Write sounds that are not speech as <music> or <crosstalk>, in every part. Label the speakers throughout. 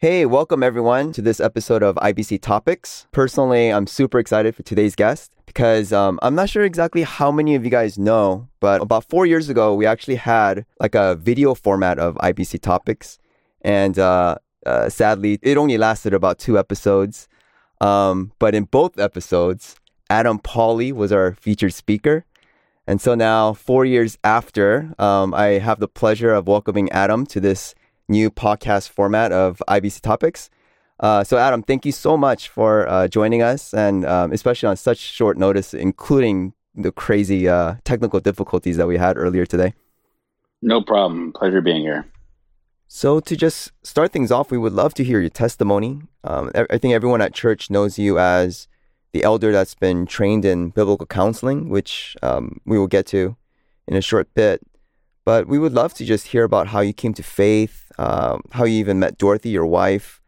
Speaker 1: Hey, welcome everyone to this episode of IBC Topics. Personally, I'm super excited for today's guest because um, I'm not sure exactly how many of you guys know, but about four years ago, we actually had like a video format of IBC Topics. And uh, uh, sadly, it only lasted about two episodes. Um, but in both episodes, Adam Pauly was our featured speaker. And so now, four years after, um, I have the pleasure of welcoming Adam to this new podcast format of IBC Topics. Uh, so, Adam, thank you so much for uh, joining us, and um, especially on such short notice, including the crazy uh, technical difficulties that we had earlier today.
Speaker 2: No problem. Pleasure being here.
Speaker 1: So, to just start things off, we would love to hear your testimony. Um, I think everyone at church knows you as the elder that's been trained in biblical counseling, which um, we will get to in a short bit. But we would love to just hear about how you came to faith, uh, how you even met Dorothy, your wife,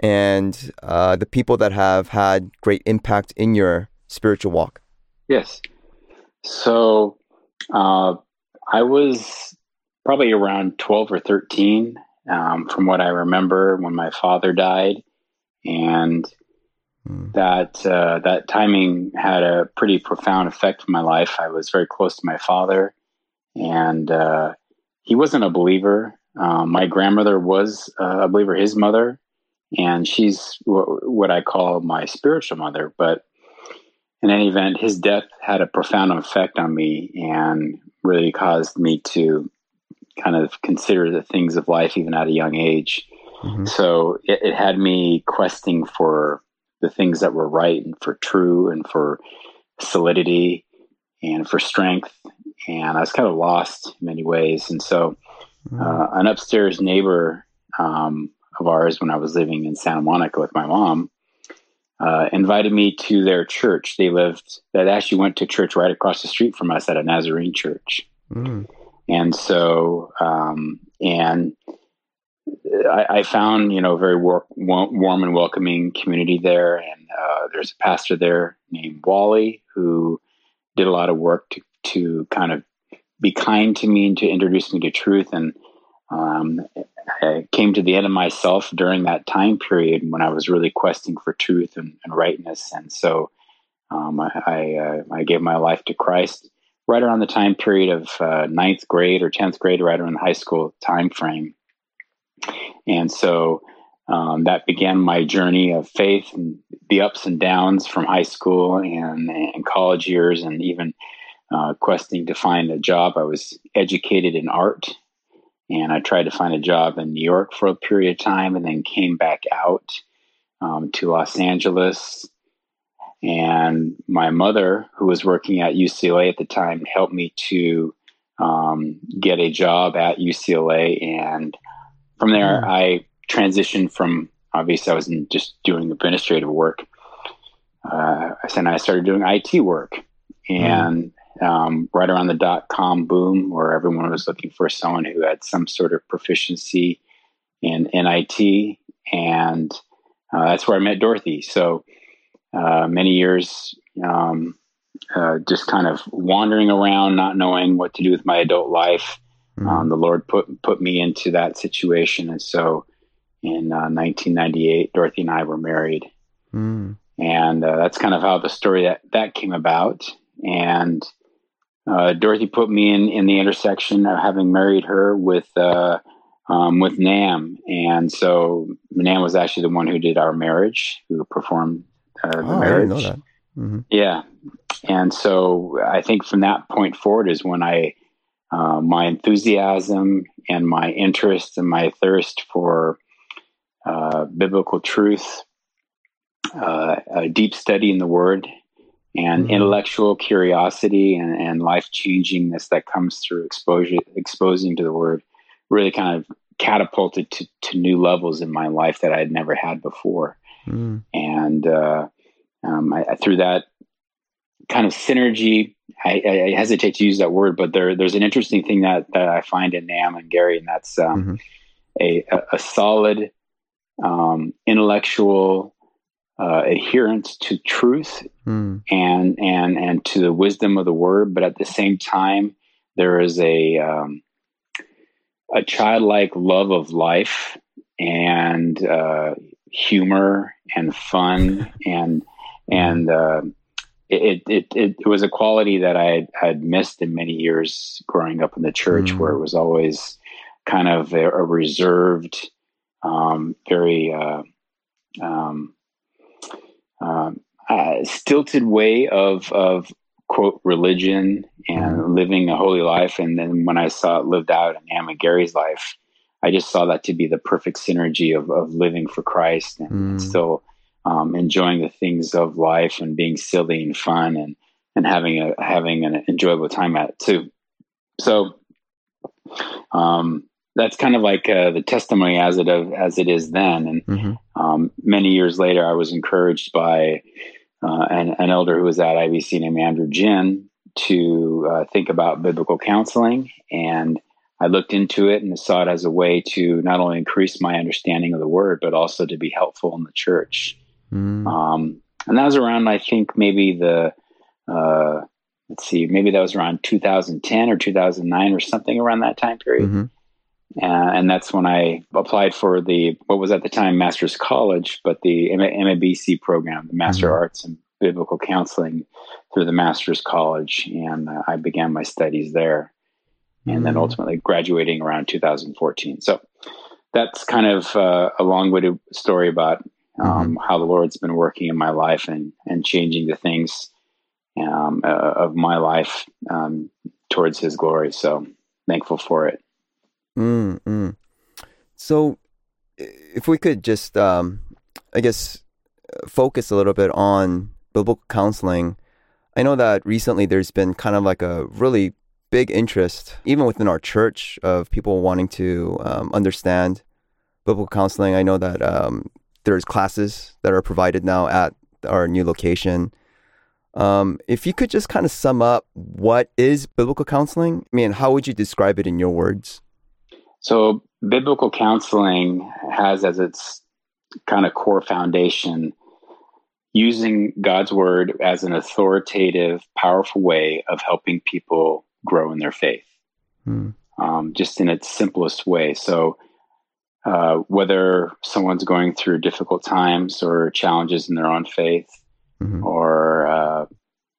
Speaker 1: and uh, the people that have had great impact in your spiritual walk.
Speaker 2: Yes. So uh, I was probably around 12 or 13 um, from what I remember when my father died. And mm. that uh, that timing had a pretty profound effect on my life. I was very close to my father, and uh, he wasn't a believer. Um, my grandmother was a believer, his mother, and she's what, what I call my spiritual mother. But in any event, his death had a profound effect on me and really caused me to kind of consider the things of life even at a young age. Mm-hmm. So it, it, had me questing for the things that were right and for true and for solidity and for strength. And I was kind of lost in many ways. And so mm-hmm. uh, an upstairs neighbor um, of ours when I was living in Santa Monica with my mom uh, invited me to their church. They lived, that actually went to church right across the street from us at a Nazarene church. Mm. And so, um, and I, I, found, you know, a very war- warm and welcoming community there. And uh, there's a pastor there named Wally who did a lot of work to, to kind of be kind to me and to introduce me to truth. And um, I came to the end of myself during that time period when I was really questing for truth and, and rightness. And so um, I, I, uh, I gave my life to Christ right around the time period of uh, ninth grade or 10th grade, right around the high school time frame. And so um, that began my journey of faith and the ups and downs from high school and, and college years, and even uh, questing to find a job. I was educated in art, and I tried to find a job in New York for a period of time, and then came back out um, to Los Angeles and my mother, who was working at UCLA at the time, helped me to um, get a job at UCLA. And from there, mm. I transitioned from obviously I was just doing administrative work. Uh, and I started doing IT work. And mm. Um, right around the dot com boom, where everyone was looking for someone who had some sort of proficiency in, in IT. And uh, that's where I met Dorothy. So uh, many years um, uh, just kind of wandering around, not knowing what to do with my adult life. Mm. Um, the Lord put put me into that situation, and so in uh, 1998, Dorothy and I were married, mm. and uh, that's kind of how the story that that came about. And uh, Dorothy put me in in the intersection of having married her with. Um, with Nam, and so Nam was actually the one who did our marriage, who performed uh, the oh, marriage. I didn't know that. Mm-hmm. Yeah, and so I think from that point forward is when I uh, my enthusiasm and my interest and my thirst for uh, biblical truth, uh, a deep study in the Word, and mm-hmm. intellectual curiosity and, and life changingness that comes through exposure, exposing to the Word, really kind of catapulted to, to new levels in my life that I had never had before. Mm. And uh, um, I, through that kind of synergy, I, I, hesitate to use that word, but there, there's an interesting thing that, that I find in Nam and Gary, and that's um, mm-hmm. a, a, solid um, intellectual uh, adherence to truth mm. and and and to the wisdom of the word, but at the same time, there is a um, a childlike love of life and uh, humor and fun <laughs> and and uh, it, it, it it was a quality that I had missed in many years growing up in the church, mm. where it was always kind of a, a reserved, um, very uh, um, um uh, stilted way of of quote religion and mm. living a holy life. And then when I saw it lived out in Nam and Gary's life, I just saw that to be the perfect synergy of of living for Christ and mm. still um, enjoying the things of life and being silly and fun and and having a having an enjoyable time at it too. So um, that's kind of like uh, the testimony as it of, as it is then. And mm-hmm. um, many years later, I was encouraged by uh, an, an, elder who was at IBC named Andrew Jin to uh, think about biblical counseling. And I looked into it and saw it as a way to not only increase my understanding of the word, but also to be helpful in the church. Mm. Um, and that was around, I think, maybe the, uh, let's see, maybe that was around 2010 or 2009 or something around that time period. Mm-hmm. Uh, and that's when I applied for the, what was at the time Master's College, but the MABC program, the Master mm-hmm. Arts and Biblical Counseling through the Master's College. And uh, I began my studies there. And mm-hmm. then ultimately graduating around 2014. So that's kind of uh, a long winded story about um, mm-hmm. how the Lord's been working in my life and and changing the things um, uh, of my life um, towards His glory. So thankful for it.
Speaker 1: Mm-hmm. So, if we could just, um, I guess, focus a little bit on biblical counseling. I know that recently there's been kind of like a really big interest, even within our church, of people wanting to um, understand biblical counseling. I know that um, there's classes that are provided now at our new location. Um, if you could just kind of sum up what is biblical counseling, I mean, how would you describe it in your words?
Speaker 2: So, biblical counseling has as its kind of core foundation using God's word as an authoritative, powerful way of helping people grow in their faith, hmm. um, just in its simplest way. So, uh, whether someone's going through difficult times or challenges in their own faith mm-hmm. or uh,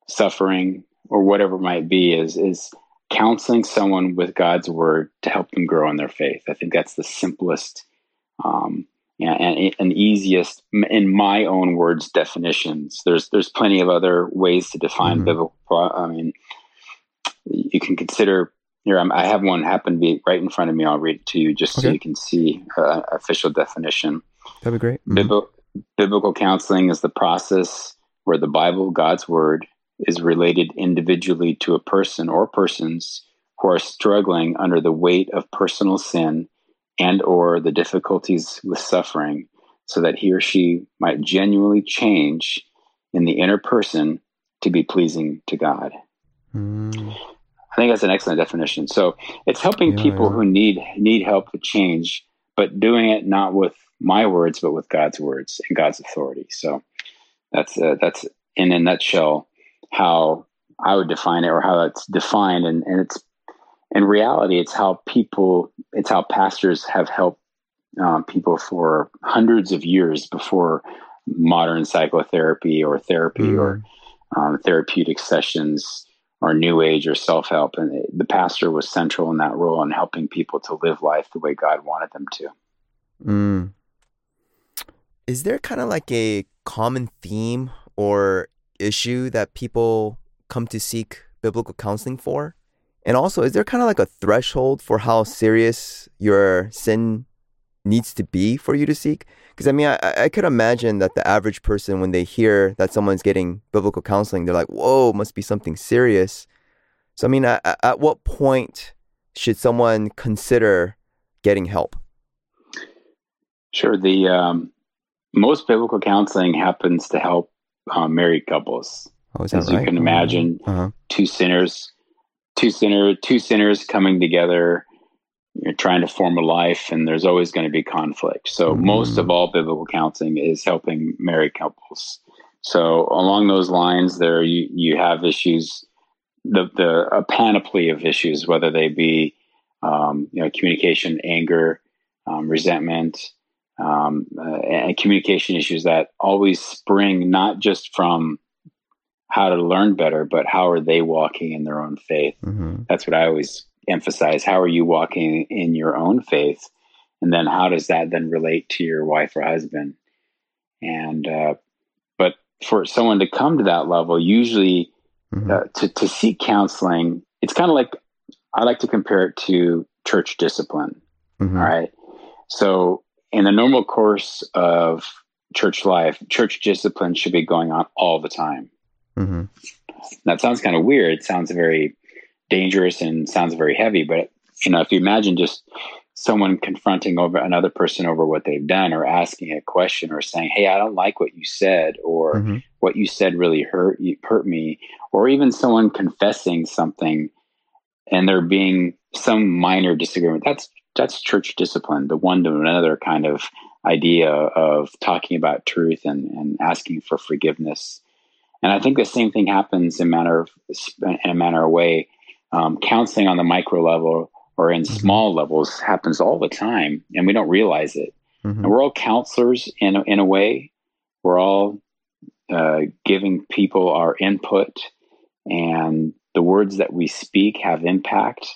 Speaker 2: suffering or whatever it might be is is counseling someone with God's word to help them grow in their faith. I think that's the simplest um, and, and, easiest, in my own words, definitions. There's there's plenty of other ways to define mm-hmm. biblical. I mean, you can consider here, I'm, i have one happen to be right in front of me. I'll read it to you just okay. so you can see uh, official definition.
Speaker 1: That'd be great.
Speaker 2: Mm-hmm. biblical counseling is the process where the Bible, God's word, is related individually to a person or persons who are struggling under the weight of personal sin and or the difficulties with suffering so that he or she might genuinely change in the inner person to be pleasing to God. Mm. I think that's an excellent definition. So it's helping yeah, people yeah. who need need help to change, but doing it not with my words, but with God's words and God's authority. So that's uh, that's in a nutshell how I would define it, or how it's defined, and, and it's in reality, it's how people, it's how pastors have helped um, people for hundreds of years before modern psychotherapy or therapy mm. or um, therapeutic sessions or new age or self help. And the pastor was central in that role in helping people to live life the way God wanted them to.
Speaker 1: Mm. Is there kind of like a common theme or issue that people come to seek biblical counseling for? And also, is there kind of like a threshold for how serious your sin needs to be for you to seek? Because I mean, I, I could imagine that the average person, when they hear that someone's getting biblical counseling, they're like, whoa, must be something serious. So, I mean, at, at what point should someone consider getting help?
Speaker 2: Sure. The um, most biblical counseling happens to help um, married couples.
Speaker 1: Oh, As
Speaker 2: right? you can imagine, uh-huh. two sinners two sinner two sinners coming together you're trying to form a life and there's always going to be conflict so mm-hmm. most of all biblical counseling is helping married couples so along those lines there you, you have issues the, the a panoply of issues whether they be um, you know communication anger um, resentment um, uh, and communication issues that always spring not just from how to learn better, but how are they walking in their own faith? Mm-hmm. That's what I always emphasize. How are you walking in your own faith? And then how does that then relate to your wife or husband? And, uh, but for someone to come to that level, usually mm-hmm. uh, to, to seek counseling, it's kind of like, I like to compare it to church discipline. Mm-hmm. All right. So in the normal course of church life, church discipline should be going on all the time. Mm-hmm. That sounds kind of weird. It sounds very dangerous and sounds very heavy. But you know, if you imagine just someone confronting over another person over what they've done, or asking a question, or saying, "Hey, I don't like what you said," or mm-hmm. "What you said really hurt hurt me," or even someone confessing something and there being some minor disagreement. That's that's church discipline, the one to another kind of idea of talking about truth and, and asking for forgiveness. And I think the same thing happens in manner of, in a manner of way. Um, counseling on the micro level or in mm-hmm. small levels happens all the time, and we don't realize it. Mm-hmm. And we're all counselors in a, in a way. We're all uh, giving people our input, and the words that we speak have impact,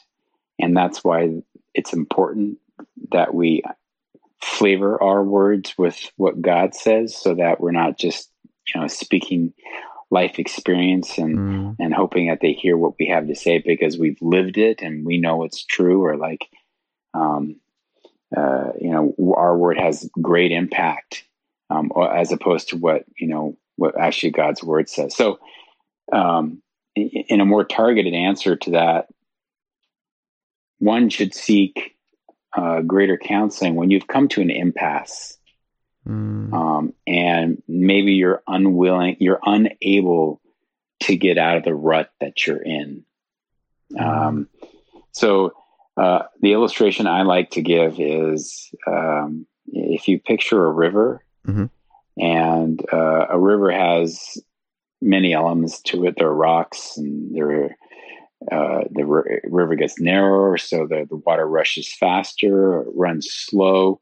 Speaker 2: and that's why it's important that we flavor our words with what God says so that we're not just, you know, speaking life experience and mm. and hoping that they hear what we have to say because we've lived it and we know it's true or like um uh you know our word has great impact um as opposed to what you know what actually God's word says so um in a more targeted answer to that one should seek uh, greater counseling when you've come to an impasse. Mm. Um, and maybe you're unwilling, you're unable to get out of the rut that you're in. Mm. Um, so, uh, the illustration I like to give is um, if you picture a river, mm-hmm. and uh, a river has many elements to it. There are rocks, and there are uh, the r- river gets narrower, so the, the water rushes faster, runs slow.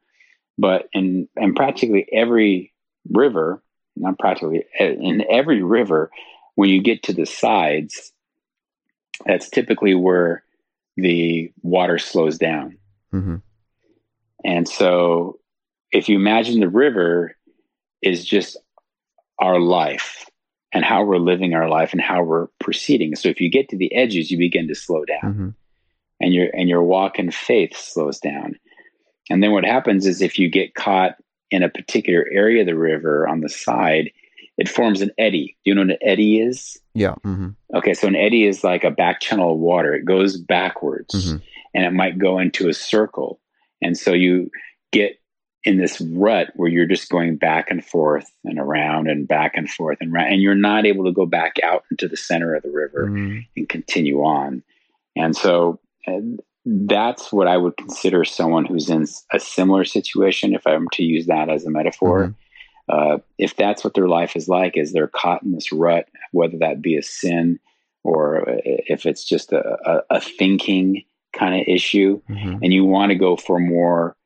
Speaker 2: But in, in practically every river, not practically, in every river, when you get to the sides, that's typically where the water slows down. Mm-hmm. And so if you imagine the river is just our life, and how we're living our life and how we're proceeding. So if you get to the edges, you begin to slow down. Mm-hmm. And your and your walk in faith slows down. And then what happens is if you get caught in a particular area of the river on the side, it forms an eddy. Do you know what an eddy is?
Speaker 1: Yeah. Mm-hmm.
Speaker 2: Okay, so an eddy is like a back channel of water. It goes backwards, mm-hmm. and it might go into a circle. And so you get in this rut where you're just going back and forth and around and back and forth and around, and you're not able to go back out into the center of the river mm. and continue on. And so and that's what I would consider someone who's in a similar situation, if I'm to use that as a metaphor. Mm-hmm. Uh, if that's what their life is like, is they're caught in this rut, whether that be a sin or if it's just a, a, a thinking kind of issue, mm-hmm. and you want to go for more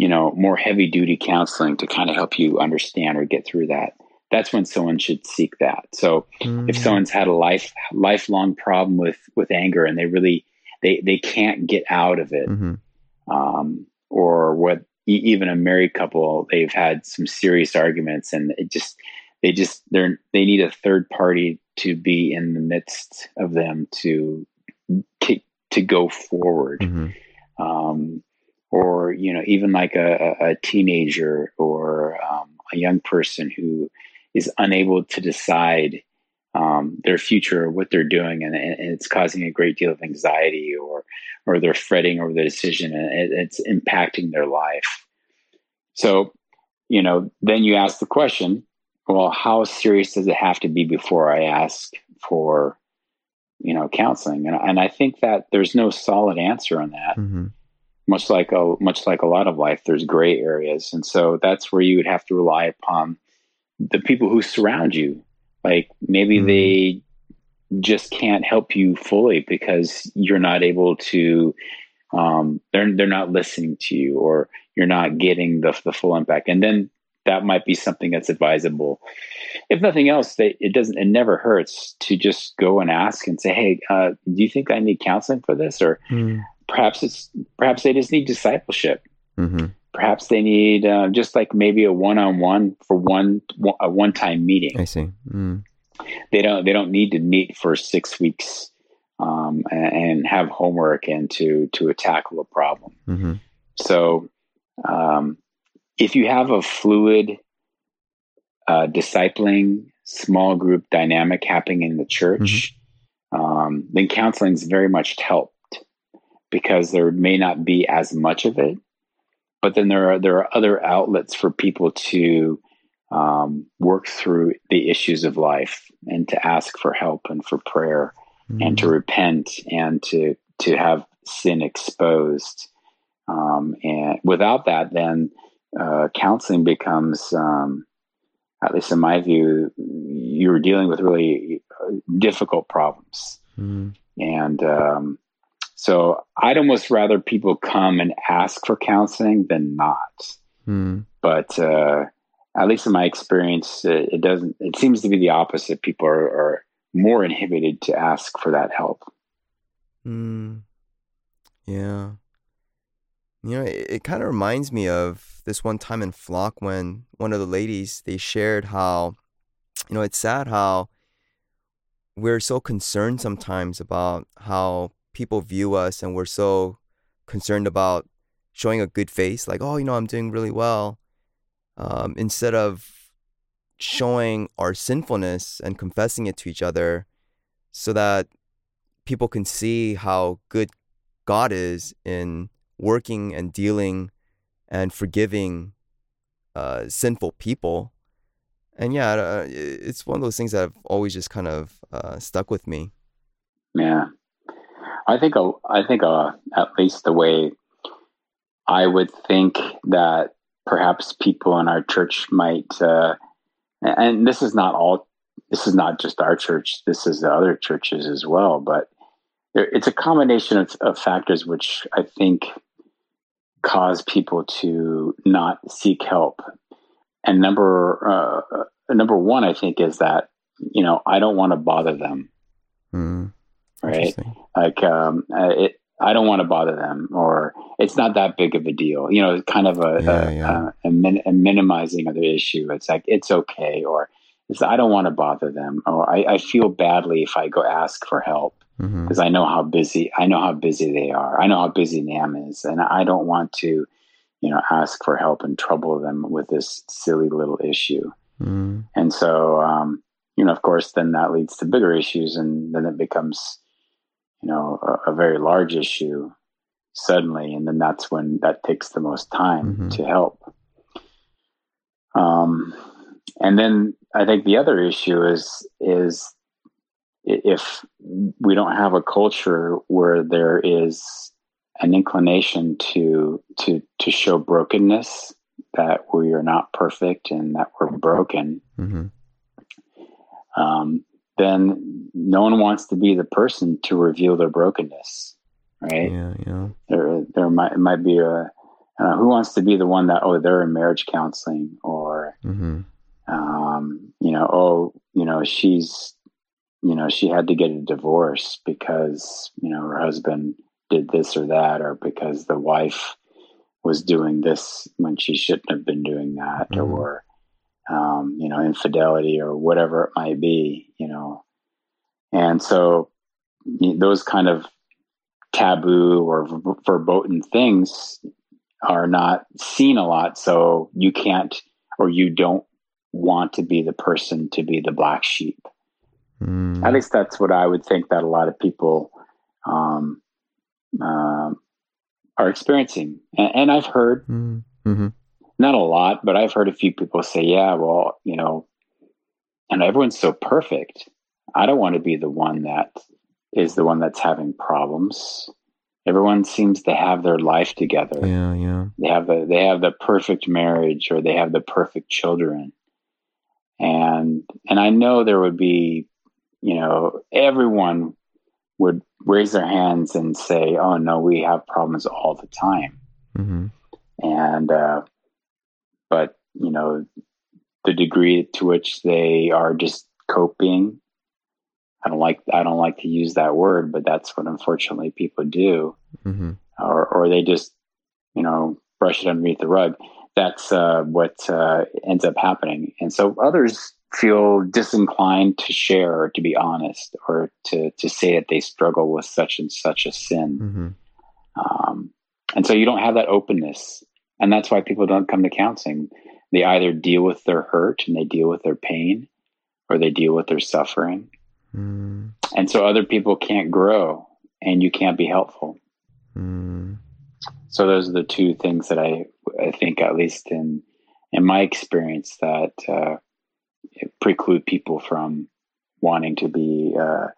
Speaker 2: you know, more heavy duty counseling to kind of help you understand or get through that. That's when someone should seek that. So mm. if someone's had a life lifelong problem with with anger and they really they they can't get out of it, mm-hmm. um, or what even a married couple they've had some serious arguments and it just they just they're they need a third party to be in the midst of them to to, to go forward. Mm-hmm. Um, or you know even like a, a teenager or um, a young person who is unable to decide um, their future or what they're doing and, and, it's causing a great deal of anxiety or or they're fretting over the decision and it, it's impacting their life. So you know then you ask the question well how serious does it have to be before i ask for you know counseling? And, and i think that there's no solid answer on that. Mm-hmm much like a much like a lot of life, there's gray areas, and so that's where you would have to rely upon the people who surround you. Like maybe mm-hmm. they just can't help you fully because you're not able to um, they're they're not listening to you, or you're not getting the the full impact. And then that might be something that's advisable. If nothing else, they, it doesn't. It never hurts to just go and ask and say, "Hey, uh, do you think I need counseling for this?" Or mm. Perhaps it's perhaps they just need discipleship. Mm-hmm. Perhaps they need uh, just like maybe a one-on-one for one a one-time meeting.
Speaker 1: I see. Mm.
Speaker 2: They don't they don't need to meet for six weeks um, and, and, have homework and to to tackle a problem. Mm-hmm. So um, if you have a fluid uh, discipling small group dynamic happening in the church, mm-hmm. um, then counseling is very much helped because there may not be as much of it, but then there are there are other outlets for people to um, work through the issues of life and to ask for help and for prayer mm-hmm. and to mm-hmm. repent and to to have sin exposed. Um, and without that, then uh, counseling becomes, um, at least in my view, you're dealing with really uh, difficult problems. Mm. And um, so I'd almost rather people come and ask for counseling than not. Mm. But uh, at least in my experience, it, it, doesn't. It seems to be the opposite. People are, are more inhibited to ask for that help.
Speaker 1: Mm. Yeah. You know, it, it kind of reminds me of this one time in Flock when one of the ladies they shared how, you know, it's sad how we're so concerned sometimes about how people view us, and we're so concerned about showing a good face, like, oh, you know, I'm doing really well, um, instead of showing our sinfulness and confessing it to each other, so that people can see how good God is in working and dealing and forgiving uh, sinful people. And yeah, it's one of those things that have always just kind of uh, stuck with me.
Speaker 2: Yeah, I think uh, I think uh, at least the way I would think that perhaps people in our church might, uh, and this is not all, this is not just our church. This is the other churches as well. But it's a combination of, of factors which I think cause people to not seek help. And number uh, number one, I think, is that you know I don't want to bother them, mm, right? Like um, uh, it, I don't want to bother them, or it's not that big of a deal. You know, it's kind of a yeah, a, yeah. a, a, min- a, minimizing of the issue. It's like it's okay, or it's I don't want to bother them, or I, I feel badly if I go ask for help because mm-hmm. I know how busy I know how busy they are. I know how busy Nam is, and I don't want to, you know, ask for help and trouble them with this silly little issue. Mm. And so, um, you know, of course, then that leads to bigger issues, and then it becomes, you know, a, a very large issue suddenly, and then that's when that takes the most time mm-hmm. to help. Um, and then I think the other issue is is if we don't have a culture where there is an inclination to to to show brokenness that we are not perfect and that we're broken mm-hmm. um, then no one wants to be the person to reveal their brokenness right
Speaker 1: yeah yeah
Speaker 2: there there might might be a uh, who wants to be the one that oh they're in marriage counseling or mm-hmm. um, you know oh you know she's you know, she had to get a divorce because, you know, her husband did this or that, or because the wife was doing this when she shouldn't have been doing that, mm-hmm. or, um, you know, infidelity or whatever it might be, you know. And so those kind of taboo or verboten things are not seen a lot. So you can't or you don't want to be the person to be the black sheep. Mm. At least that's what I would think that a lot of people um, uh, are experiencing. And, and I've heard, mm. mm-hmm. Not a lot, but I've heard a few people say, yeah, well, you know, and everyone's so perfect. I don't want to be the one that is the one that's having problems. Everyone seems to have their life together.
Speaker 1: Yeah, yeah.
Speaker 2: They have the they have the perfect marriage or they have the perfect children. And and I know there would be you know, everyone would raise their hands and say, "Oh no, we have problems all the time,"
Speaker 1: Mm-hmm.
Speaker 2: and uh, but you know the degree to which they are just coping. I don't like I don't like to use that word, but that's what unfortunately people do,
Speaker 1: Mm-hmm.
Speaker 2: or or they just you know brush it underneath the rug. That's uh, what uh, ends up happening, and so others feel disinclined to share or to be honest or to to say that they struggle with such and such a sin.
Speaker 1: Mm-hmm.
Speaker 2: Um, and so you don't have that openness. And that's why people don't come to counseling. They either deal with their hurt and they deal with their pain or they deal with their suffering.
Speaker 1: Mm-hmm.
Speaker 2: And so other people can't grow and you can't be helpful.
Speaker 1: Mm-hmm.
Speaker 2: So those are the two things that I, I think, at least in, in my experience, that uh, preclude people from wanting to be uh,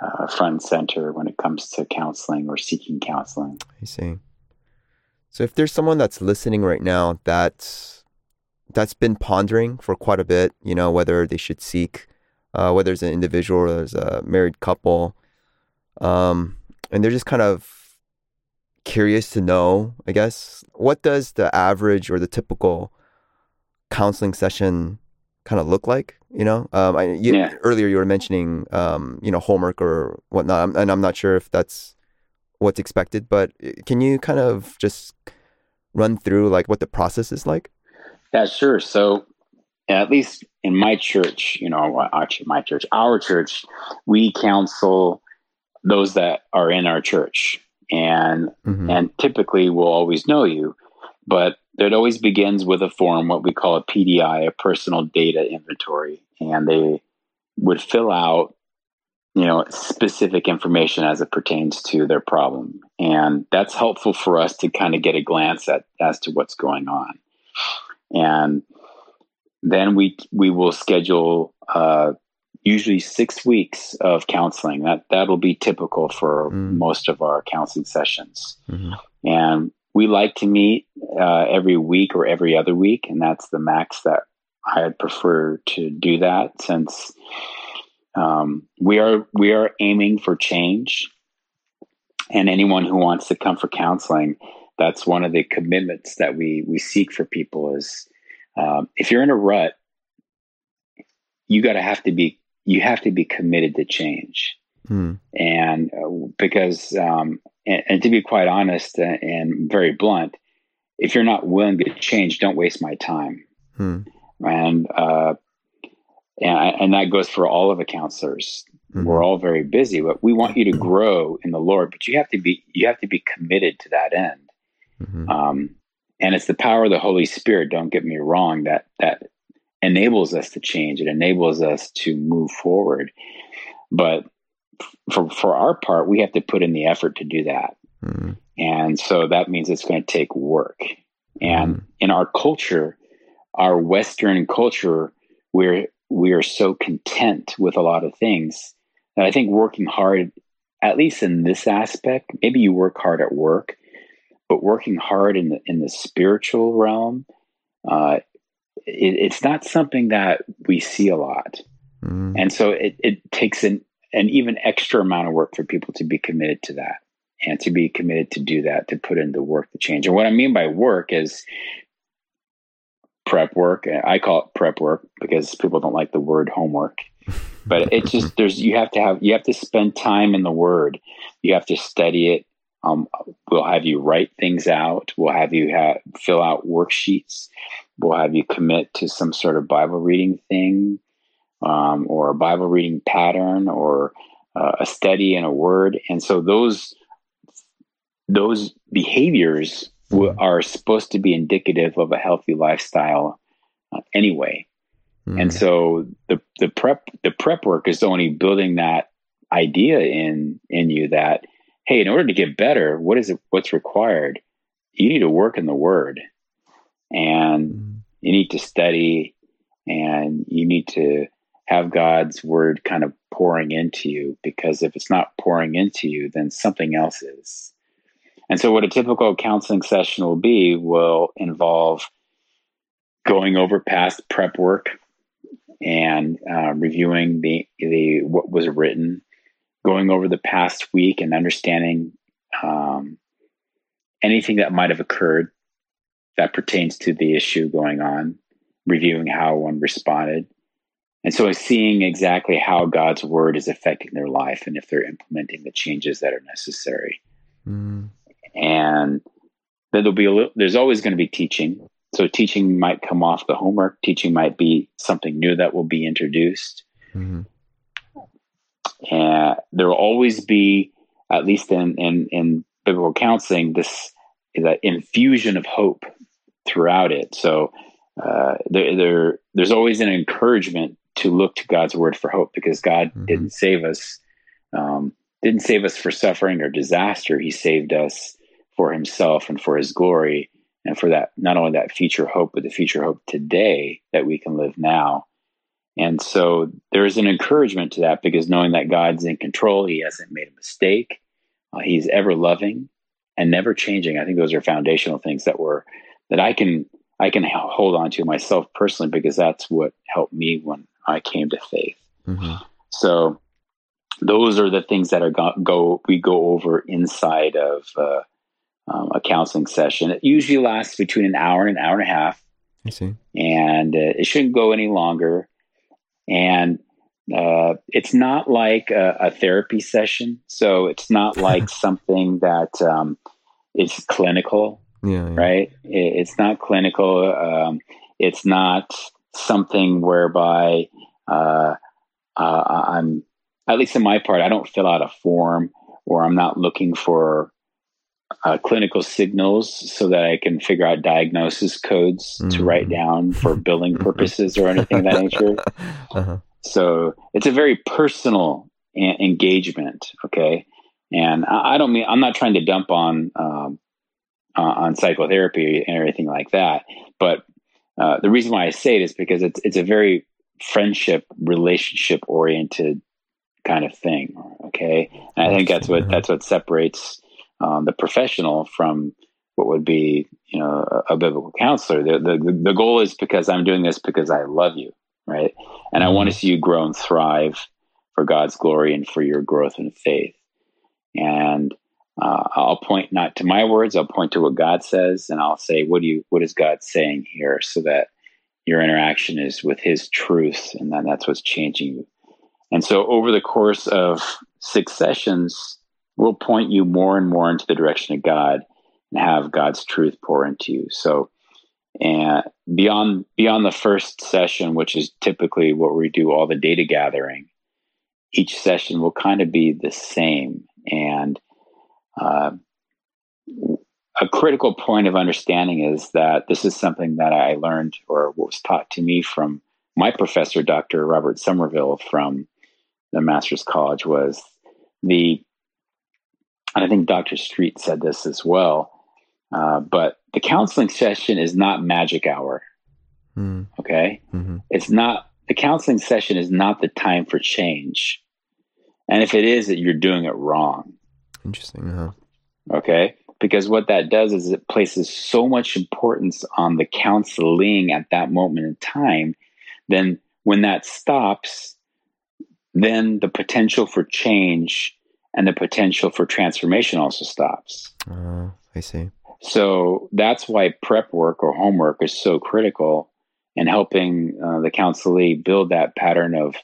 Speaker 2: uh, front center when it comes to counseling or seeking counseling.
Speaker 1: I see. So if there's someone that's listening right now that's that's been pondering for quite a bit, you know, whether they should seek, uh, whether it's an individual or there's a married couple, um, and they're just kind of curious to know, I guess, what does the average or the typical counseling session kind of look like? You know, um, I, you,
Speaker 2: Yeah.
Speaker 1: earlier you were mentioning, um, you know, homework or whatnot, and I'm not sure if that's what's expected, but uh, can you kind of just run through like what the process is like?
Speaker 2: Yeah, sure. So, at least in my church, you know, actually, my church, our church, we counsel those that are in our church, and
Speaker 1: Mhm.
Speaker 2: and typically will always know you, but it always begins with a form, what we call a PDI, a personal data inventory, and they would fill out, you know, specific information as it pertains to their problem, and that's helpful for us to kind of get a glance at as to what's going on, and then we we will schedule uh, usually six weeks of counseling. That that'll be typical for
Speaker 1: Mm.
Speaker 2: most of our counseling sessions,
Speaker 1: Mhm.
Speaker 2: and we like to meet uh, every week or every other week, and that's the max that I'd prefer to do that since um, we are we are aiming for change, and anyone who wants to come for counseling, that's one of the commitments that we we seek for people is um, if you're in a rut, you got to have to be you have to be committed to change
Speaker 1: Mm.
Speaker 2: and uh, because um, and, and to be quite honest and, and very blunt if you're not willing to change don't waste my time
Speaker 1: Mm.
Speaker 2: and uh, and, and that goes for all of the counselors
Speaker 1: Mhm.
Speaker 2: we're all very busy but we want you to grow in the lord but you have to be you have to be committed to that end
Speaker 1: Mhm.
Speaker 2: um, and it's the power of the holy spirit don't get me wrong that that enables us to change it enables us to move forward but for for our part we have to put in the effort to do that
Speaker 1: Mm.
Speaker 2: and so that means it's going to take work and
Speaker 1: Mhm.
Speaker 2: in our culture our western culture we're we are so content with a lot of things that i think working hard at least in this aspect maybe you work hard at work but working hard in the in the spiritual realm uh, it, it's not something that we see a lot
Speaker 1: Mm.
Speaker 2: and so it, it takes an, an even extra amount of work for people to be committed to that and to be committed to do that, to put in the work to change. And what I mean by work is prep work. I call it prep work because people don't like the word homework. But it's <laughs> just there's you have to have you have to spend time in the word. You have to study it. Um, we'll have you write things out. We'll have you ha- fill out worksheets. We'll have you commit to some sort of Bible reading thing um, or a Bible reading pattern or uh, a study in a word. And so those those behaviors w- are supposed to be indicative of a healthy lifestyle uh, anyway.
Speaker 1: Mm.
Speaker 2: And so the the prep the prep work is only building that idea in in you that hey, in order to get better, what is it what's required? You need to work in the word. And
Speaker 1: Mm.
Speaker 2: you need to study and you need to have God's word kind of pouring into you because if it's not pouring into you, then something else is. And so, what a typical counseling session will be will involve going over past prep work and uh, reviewing the the what was written, going over the past week and understanding um, anything that might have occurred that pertains to the issue going on, reviewing how one responded. And so seeing exactly how God's word is affecting their life and if they're implementing the changes that are necessary. Mm. And then there'll be a little, there's always going to be teaching. So teaching might come off the homework. Teaching might be something new that will be introduced. Mm-hmm. And there will always be, at least in, in, in biblical counseling, this that infusion of hope throughout it. So uh, there, there, there's always an encouragement to look to God's word for hope because God mm-hmm. didn't save us, um, didn't save us for suffering or disaster. He saved us for Himself and for His glory, and for that not only that future hope, but the future hope today that we can live now. And so there is an encouragement to that because knowing that God's in control, He hasn't made a mistake, uh, He's ever loving and never changing. I think those are foundational things that were that I can I can hold on to myself personally because that's what helped me when I came to faith. Mm-hmm. So those are the things that are go, go we go over inside of uh, um, a counseling session. It usually lasts between an hour and an hour and a half.
Speaker 1: I see,
Speaker 2: and uh, it shouldn't go any longer. And uh, it's not like a, a, therapy session, so it's not <laughs> like something that um, is clinical.
Speaker 1: Yeah, yeah.
Speaker 2: right. It, it's not clinical. Um, it's not something whereby uh, uh, I'm, at least in my part, I don't fill out a form or I'm not looking for uh, clinical signals so that I can figure out diagnosis codes mm-hmm. to write down for billing <laughs> purposes or anything of that nature. Uh-huh. So it's a very personal a- engagement. Okay. And I, I, don't mean, I'm not trying to dump on, um, uh, on psychotherapy and everything like that. But uh, the reason why I say it is because it's, it's a very friendship, relationship oriented kind of thing. Okay. And I think that's what, that's what separates um, the professional from what would be, you know, a, a biblical counselor. The, the, the goal is because I'm doing this because I love you, right? And I want to mm-hmm. see you grow and thrive for God's glory and for your growth in faith. And uh, I'll point not to my words, I'll point to what God says, and I'll say, "What do you? What is God saying here?" So that your interaction is with His truth, and then that's what's changing you. And so, over the course of six sessions, will point you more and more into the direction of God and have God's truth pour into you. So, and beyond beyond the first session, which is typically what we do all the data gathering, each session will kind of be the same. And uh, a critical point of understanding is that this is something that I learned or was taught to me from my professor, Dr. Robert Somerville from the Master's College, was the and I think Dr. Street said this as well. Uh, but the counseling session is not magic hour. Mm. Okay. Mm-hmm. It's not, the counseling session is not the time for change. And if it is, that you're doing it wrong.
Speaker 1: Interesting. Huh?
Speaker 2: Okay. Because what that does is it places so much importance on the counseling at that moment in time. Then when that stops, then the potential for change and the potential for transformation also stops.
Speaker 1: Uh, I see.
Speaker 2: So that's why prep work or homework is so critical in helping uh, the counselee build that pattern of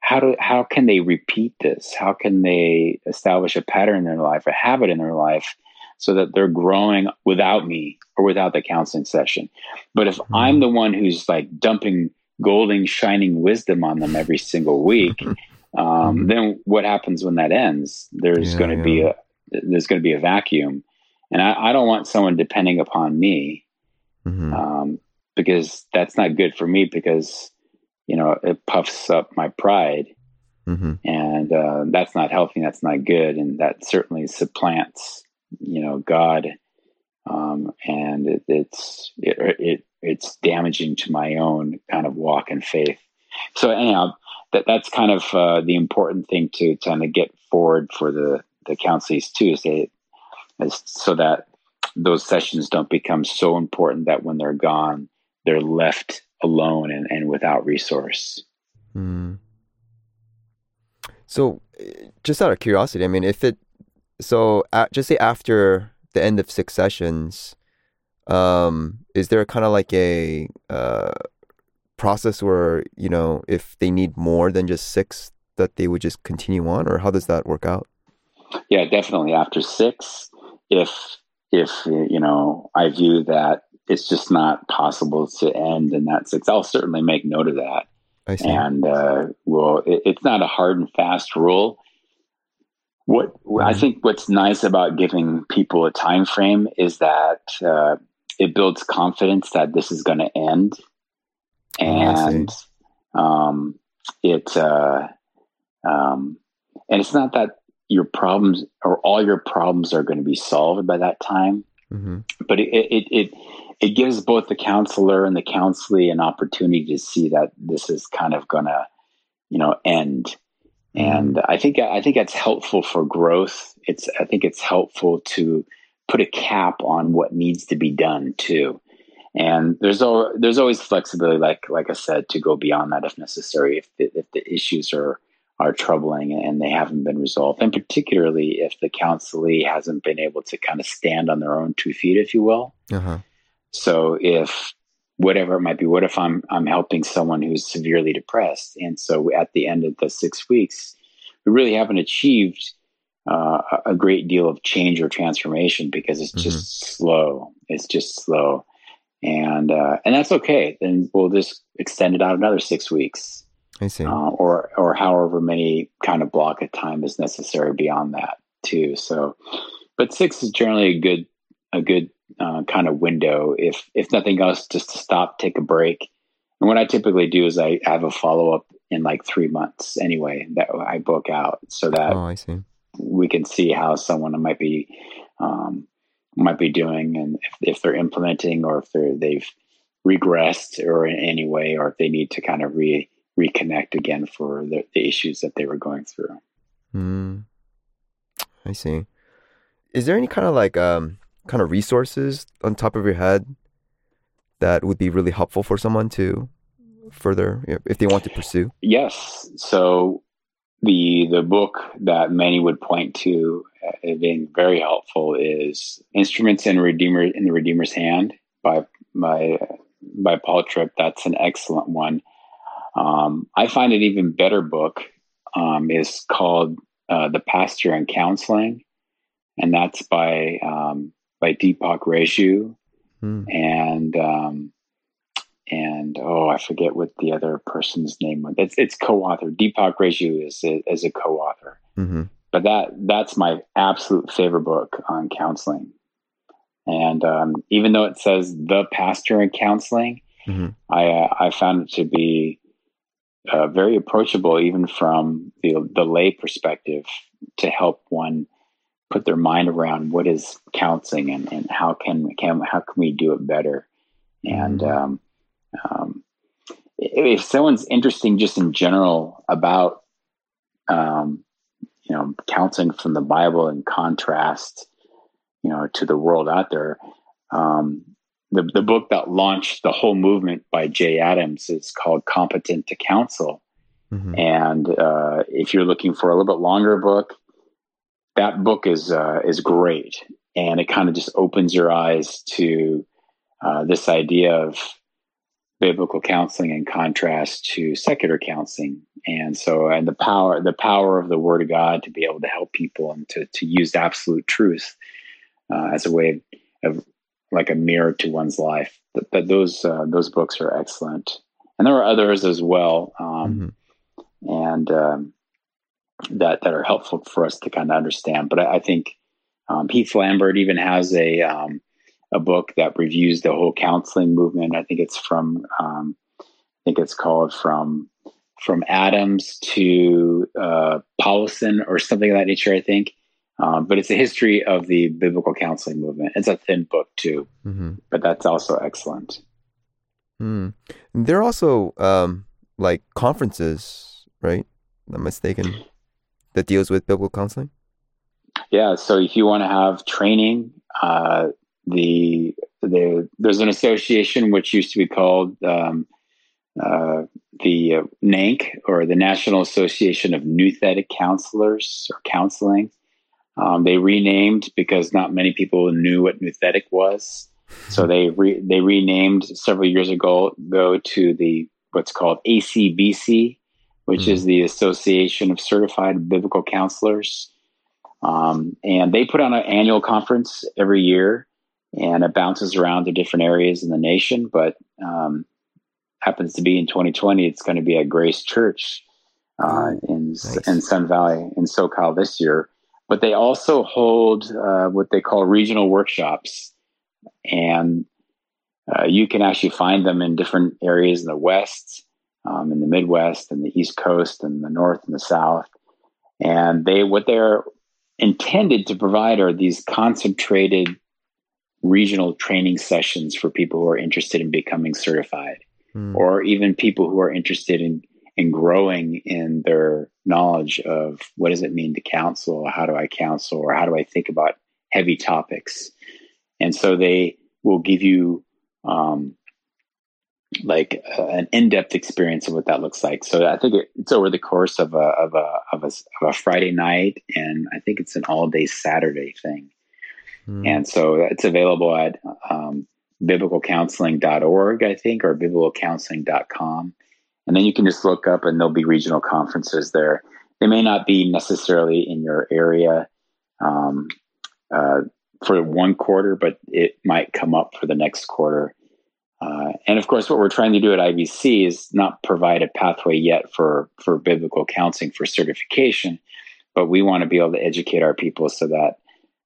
Speaker 2: how do how can they repeat this? How can they establish a pattern in their life, a habit in their life, so that they're growing without me or without the counseling session? But if mm-hmm. I'm the one who's like dumping golden shining wisdom on them every single week <laughs> um, mm-hmm. then what happens when that ends? There's yeah, going to yeah. be a there's going to be a vacuum, and I, I, don't want someone depending upon me mm-hmm. um, because that's not good for me because you know it puffs up my pride, mm-hmm. and uh, that's not healthy. That's not good, and that certainly supplants you know God, um, and it, it's it, it it's damaging to my own kind of walk in faith. So anyhow, that that's kind of uh, the important thing to kind of get forward for the the counselees too, is they is so that those sessions don't become so important that when they're gone, they're left alone and, and without resource. Mm.
Speaker 1: So, just out of curiosity, I mean, if it, so just say after the end of six sessions, um, is there kind of like a uh, process where you know if they need more than just six, that they would just continue on, or how does that work out?
Speaker 2: Yeah, definitely. After six, if if you know, I view that it's just not possible to end in that six, I'll certainly make note of that.
Speaker 1: I see.
Speaker 2: And uh, well, it, it's not a hard and fast rule. What I
Speaker 1: Mhm.
Speaker 2: think what's nice about giving people a time frame is that uh, it builds confidence that this is going to end. And um, it uh, um, and it's not that your problems or all your problems are going to be solved by that time,
Speaker 1: hmm
Speaker 2: but it it it it gives both the counselor and the counselee an opportunity to see that this is kind of going to you know end and I think I think that's helpful for growth. It's I think it's helpful to put a cap on what needs to be done too. And there's al- there's always flexibility, like like I said, to go beyond that if necessary, if the, if the issues are are troubling and they haven't been resolved, and particularly if the counselee hasn't been able to kind of stand on their own two feet, if you will.
Speaker 1: Uh huh.
Speaker 2: So if whatever it might be, what if I'm I'm helping someone who's severely depressed, and so at the end of the six weeks, we really haven't achieved uh, a a great deal of change or transformation because it's just slow. It's just slow, and uh, and that's okay. Then we'll just extend it out another six weeks,
Speaker 1: I see.
Speaker 2: uh, or or however many kind of block of time is necessary beyond that too. So, but six is generally a good a good uh, kind of window. If if nothing else, just to stop, take a break. And what I typically do is I have a follow up in like three months anyway that I book out so that
Speaker 1: oh, I see.
Speaker 2: we can see how someone might be um, might be doing and if, if they're implementing or if they're they've regressed or in any way or if they need to kind of re reconnect again for the, the issues that they were going through.
Speaker 1: Mm, I see. Is there any kind of like um kind of resources on top of your head that would be really helpful for someone to further if they want to pursue?
Speaker 2: Yes. So the the book that many would point to uh, being very helpful is Instruments in Redeemer in the Redeemer's Hand by by by Paul Tripp. That's an excellent one. Um, I find an even better book um, is called uh, The Pastor and Counseling, and that's by um, by Deepak Reju
Speaker 1: Hmm.
Speaker 2: and um, and oh, I forget what the other person's name was. It's it's co-author. Deepak Reju is a, is a co-author,
Speaker 1: Mm-hmm.
Speaker 2: But that that's my absolute favorite book on counseling. And um, even though it says the pastor in counseling,
Speaker 1: Mhm.
Speaker 2: I uh, I found it to be uh, very approachable, even from the the lay perspective, to help one put their mind around what is counseling and, and how can can how can we do it better. And
Speaker 1: Mhm.
Speaker 2: um, um, if if someone's interesting just in general about um, you know counseling from the Bible in contrast, you know, to the world out there. Um, the the book that launched the whole movement by Jay Adams is called "Competent to Counsel,"
Speaker 1: Mm-hmm.
Speaker 2: and uh, if you're looking for a little bit longer book, that book is uh, is great, and it kind of just opens your eyes to uh, this idea of biblical counseling in contrast to secular counseling and so and the power the power of the word of god to be able to help people and to, to use absolute truth uh, as a way of, of like a mirror to one's life that, that those uh, those books are excellent and there are others as well um,
Speaker 1: Mm-hmm.
Speaker 2: and um, that that are helpful for us to kind of understand but i, I think um, heath lambert even has a um, a book that reviews the whole counseling movement. I think it's from, um, I think it's called from from Adams to uh, Powlison or something of that nature. I think, um, but it's a history of the biblical counseling movement. It's a thin book too,
Speaker 1: Mm-hmm.
Speaker 2: but that's also excellent.
Speaker 1: Mm. There are also um, like conferences, right? Not mistaken, that deals with biblical counseling.
Speaker 2: Yeah. So if you want to have training, uh, the the there's an association which used to be called um, uh, the uh, NANC or the National Association of Nouthetic Counselors or Counseling. Um, they renamed because not many people knew what Nouthetic was. So they re- they renamed several years ago go to the what's called ACBC, which mm-hmm. is the Association of Certified Biblical Counselors. Um, and they put on an annual conference every year, and it bounces around to different areas in the nation. But um, happens to be in 2020, it's going to be at Grace Church uh, in nice. in Sun Valley in SoCal this year. But they also hold uh, what they call regional workshops, and uh, you can actually find them in different areas in the West, um, in the Midwest, and the East Coast, and the North and the South. And they what they're intended to provide are these concentrated regional training sessions for people who are interested in becoming certified mm. or even people who are interested in in growing in their knowledge of what does it mean to counsel how do i counsel or how do i think about heavy topics and so they will give you um, like uh, an in-depth experience of what that looks like so i think it, it's over the course of a, of a of a of a friday night and i think it's an all-day saturday thing mm. and so it's available at um, biblicalcounseling.org, I think, or biblicalcounseling.com. And then you can just look up and there'll be regional conferences there. They may not be necessarily in your area um, uh, for one quarter, but it might come up for the next quarter. Uh, and of course, what we're trying to do at IBC is not provide a pathway yet for, for biblical counseling for certification, but we want to be able to educate our people so that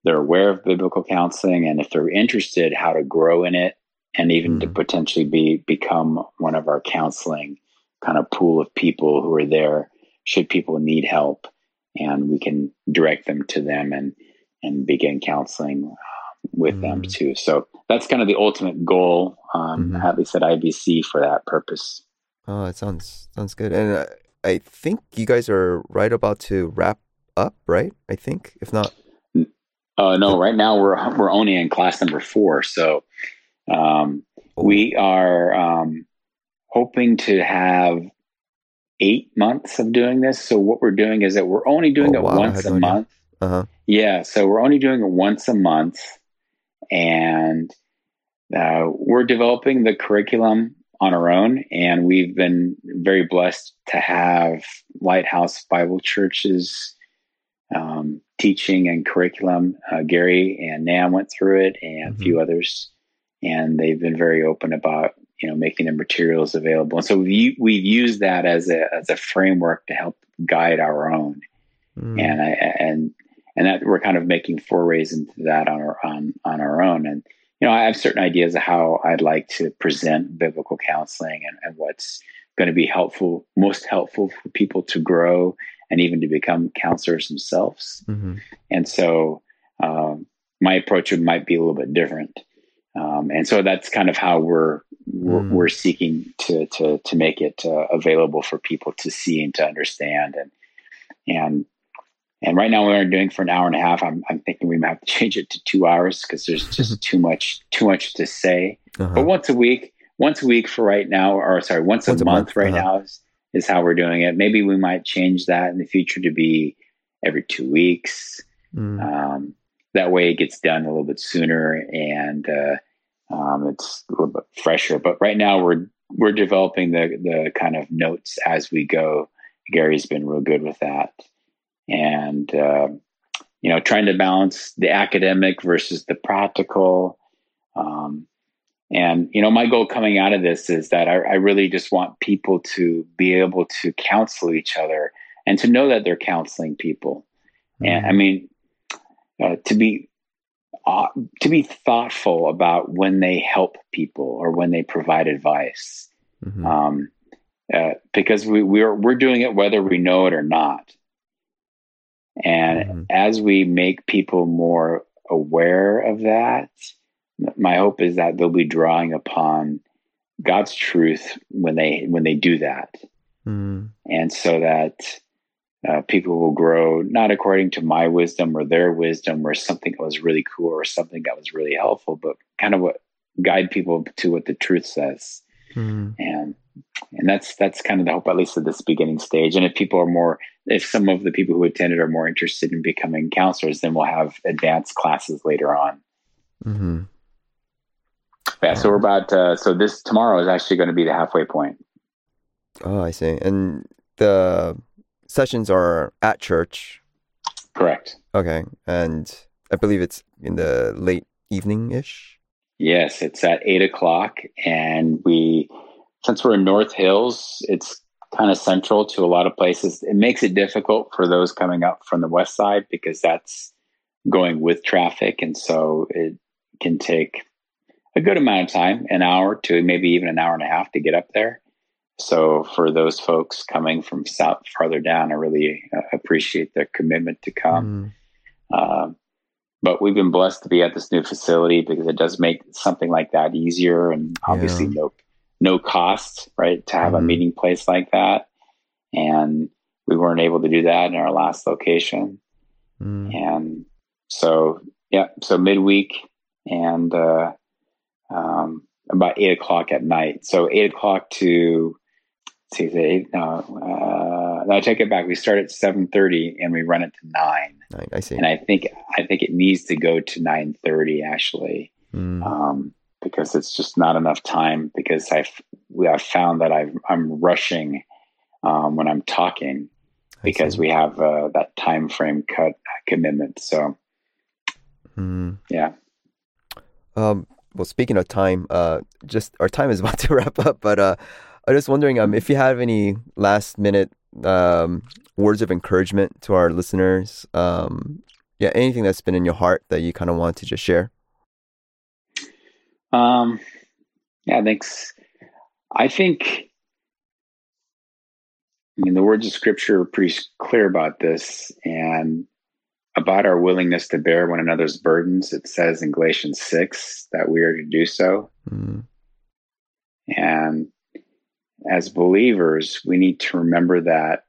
Speaker 2: they're aware of biblical counseling and if they're interested how to grow in it and even mm. to potentially be become one of our counseling kind of pool of people who are there should people need help and we can direct them to them and and begin counseling with mm. them too so that's kind of the ultimate goal um, mm-hmm. at least at ibc for that purpose
Speaker 1: oh it sounds sounds good and uh, i think you guys are right about to wrap up right i think if not
Speaker 2: uh, no, right now we're we're only in class number four, so um, we are um, hoping to have eight months of doing this. So what we're doing is that we're only doing oh, it wow. once a month. Uh-huh. Yeah, so we're only doing it once a month, and uh, we're developing the curriculum on our own, and we've been very blessed to have Lighthouse Bible Churches um, teaching and curriculum. Uh, Gary and Nam went through it, and mm-hmm. a few mm-hmm. others, and they've been very open about you know making the materials available. And so we we've used that as a as a framework to help guide our own, mm. and I and and that we're kind of making forays into that on our on on our own. And you know, I have certain ideas of how I'd like to present biblical counseling and, and what's going to be helpful, most helpful for people to grow and even to become counselors themselves. Mm-hmm. And so um, my approach might be a little bit different. Um, and so that's kind of how we're we're, mm. we're seeking to to to make it uh, available for people to see and to understand and and and right now we're doing for an hour and a half. I'm I'm thinking we might have to change it to two hours because there's just too much too much to say. Uh-huh. But once a week, once a week for right now, or sorry, once, once a, month, month right uh-huh. now is is how we're doing it. Maybe we might change that in the future to be every two weeks. Mm. Um, that way it gets done a little bit sooner and uh, um, it's a little bit fresher. But right now we're we're developing the the kind of notes as we go. Gary's been real good with that, and uh, you know, trying to balance the academic versus the practical. Um, and, you know, my goal coming out of this is that I, I, really just want people to be able to counsel each other and to know that they're counseling people. Mm-hmm. And I mean, uh, to be uh, to be thoughtful about when they help people or when they provide advice, mm-hmm. um, uh, because we, we're we're doing it whether we know it or not. And mm-hmm. as we make people more aware of that, my hope is that they'll be drawing upon God's truth when they when they do that, mm. and so that uh, people will grow not according to my wisdom or their wisdom or something that was really cool or something that was really helpful, but kind of what guide people to what the truth says. Mm. And and that's that's kind of the hope, at least at this beginning stage. And if people are more, if some of the people who attended are more interested in becoming counselors, then we'll have advanced classes later on. Mm-hmm. Yeah, so we're about. Uh, so this tomorrow is actually going to be the halfway point.
Speaker 1: Oh, I see. And the sessions are at church.
Speaker 2: Correct.
Speaker 1: Okay, and I believe it's in the late evening ish.
Speaker 2: Yes, it's at eight o'clock, and we, since we're in North Hills, it's kind of central to a lot of places. It makes it difficult for those coming up from the west side because that's going with traffic, and so it can take a good amount of time, an hour to maybe even an hour and a half to get up there. So for those folks coming from south farther down, I really uh, appreciate their commitment to come. Mm. Uh, but we've been blessed to be at this new facility because it does make something like that easier and obviously yeah. no no cost, right, to have mm. a mm-hmm. meeting place like that. And we weren't able to do that in our last location. Mm. And so yeah, so midweek and uh, um, about eight o'clock at night. So eight o'clock to see eight. No, uh, no, I take it back. We start at seven thirty and we run it to nine.
Speaker 1: Nine. I see.
Speaker 2: And I think I think it needs to go to nine thirty actually, mm. um, because it's just not enough time. Because I've we have found that i am rushing um, when I'm talking because we have uh, that time frame cut commitment. So mm. yeah.
Speaker 1: Um, well, speaking of time, uh, just our time is about <laughs> to wrap up, but uh, I'm just wondering um, if you have any last minute um, words of encouragement to our listeners. Um, yeah, anything that's been in your heart that you kind of want to just share.
Speaker 2: Um, yeah, thanks. I think, I mean, the words of scripture are pretty clear about this, and about our willingness to bear one another's burdens. It says in Galatians 6 that we are to do so. Mm. And as believers, we need to remember that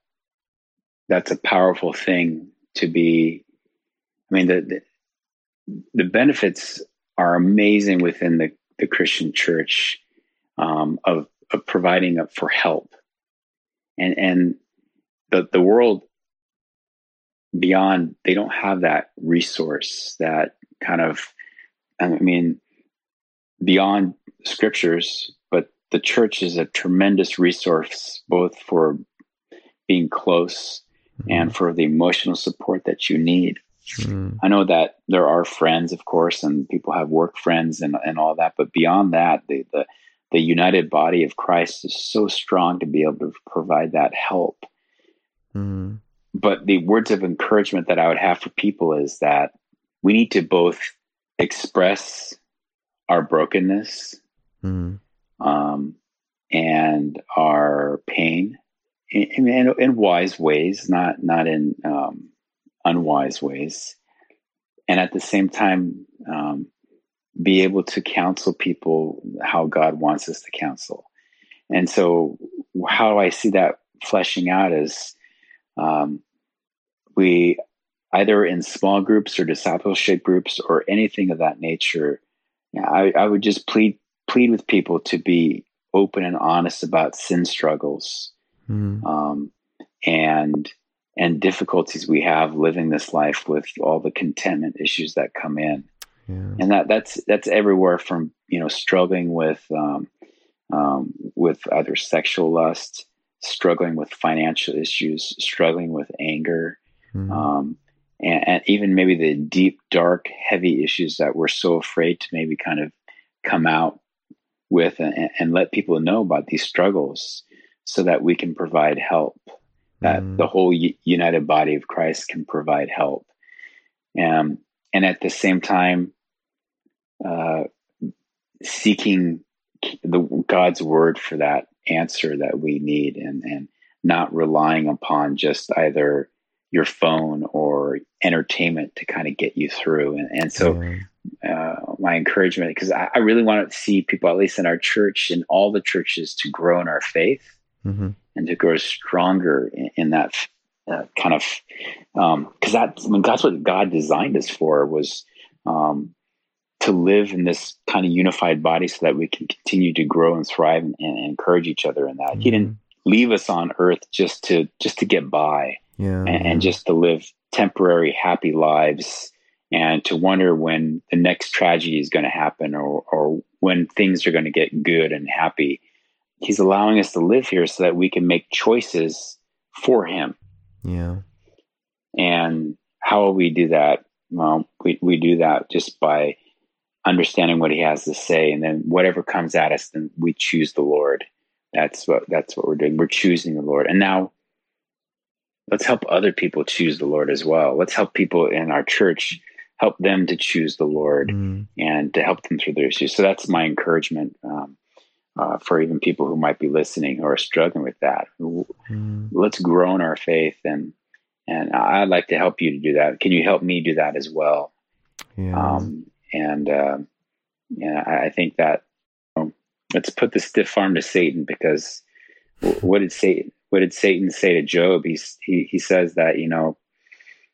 Speaker 2: that's a powerful thing to be. I mean, the, the, the benefits are amazing within the, the Christian church um, of, of providing up for help. And, and the, the world beyond they don't have that resource that kind of i mean beyond scriptures but the church is a tremendous resource both for being close mm-hmm. and for the emotional support that you need mm-hmm. i know that there are friends of course and people have work friends and, and all that but beyond that the, the the united body of christ is so strong to be able to provide that help mm-hmm but the words of encouragement that I would have for people is that we need to both express our brokenness mm. um, and our pain in, in, in, wise ways, not not in um, unwise ways, and at the same time um, be able to counsel people how God wants us to counsel. And so, how I see that fleshing out is um, we either in small groups or discipleship groups or anything of that nature, I, I would just plead plead with people to be open and honest about sin struggles mm. um, and and difficulties we have living this life with all the contentment issues that come in. Yeah. And that that's that's everywhere from you know struggling with um, um, with either sexual lust, struggling with financial issues, struggling with anger, mm-hmm. um, and, and, even maybe the deep, dark, heavy issues that we're so afraid to maybe kind of come out with and, and let people know about these struggles so that we can provide help, that mm-hmm. the whole u- united body of Christ can provide help. Um, and at the same time, uh, seeking the God's word for that answer that we need and, and not relying upon just either your phone or entertainment to kind of get you through. And, and so, uh, my encouragement, because I, I, really want to see people, at least in our church and all the churches, to grow in our faith mm-hmm. and to grow stronger in, in that uh, kind of, because um, that, I mean, that's what God designed us for was um, to live in this kind of unified body so that we can continue to grow and thrive and, and encourage each other in that. Mm-hmm. He didn't leave us on earth just to just to get by
Speaker 1: yeah,
Speaker 2: and, and just to live temporary happy lives and to wonder when the next tragedy is going to happen or or when things are going to get good and happy. He's allowing us to live here so that we can make choices for him.
Speaker 1: Yeah.
Speaker 2: And how will we do that? Well, we, we do that just by understanding what he has to say and then whatever comes at us then we choose the lord. That's what that's what we're doing. We're choosing the lord. And now let's help other people choose the lord as well. Let's help people in our church help them to choose the lord mm. and to help them through their issues. So that's my encouragement um, uh, for even people who might be listening who are struggling with that. Mm. let's grow in our faith and and i'd like to help you to do that. Can you help me do that as well?
Speaker 1: Yeah. um,
Speaker 2: and uh, yeah, I think that you know, let's put the stiff arm to Satan because what did Satan what did Satan say to Job? He's, he he says that you know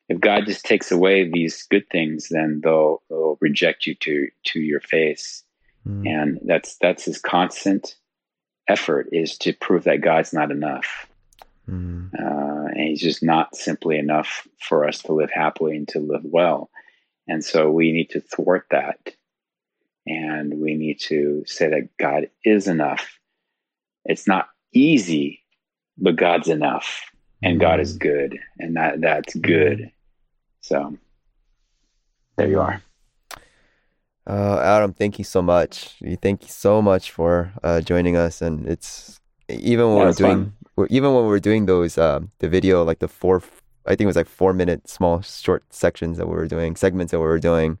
Speaker 2: if God just takes away these good things, then they'll they'll reject you to to your face, mm. and that's that's his constant effort is to prove that God's not enough. Mm. Uh, and he's just not simply enough for us to live happily and to live well. And so we need to thwart that. And we need to say that God is enough. It's not easy, but God's enough. And God is mm. good. And that that's good. So there you are.
Speaker 1: Uh, Adam, thank you so much. Thank you so much for uh, joining us. And it's even when yeah, we're doing, even when we're doing those, uh, the video, like the four I think it was like four minute small short sections that we were doing, segments that we were doing.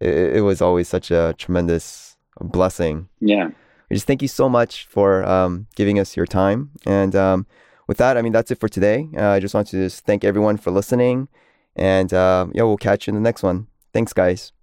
Speaker 1: It, it was always such a tremendous blessing.
Speaker 2: Yeah.
Speaker 1: We just thank you so much for um, giving us your time. And um, with that, I mean, that's it for today. Uh, I just want to just thank everyone for listening. And uh, yeah, we'll catch you in the next one. Thanks, guys.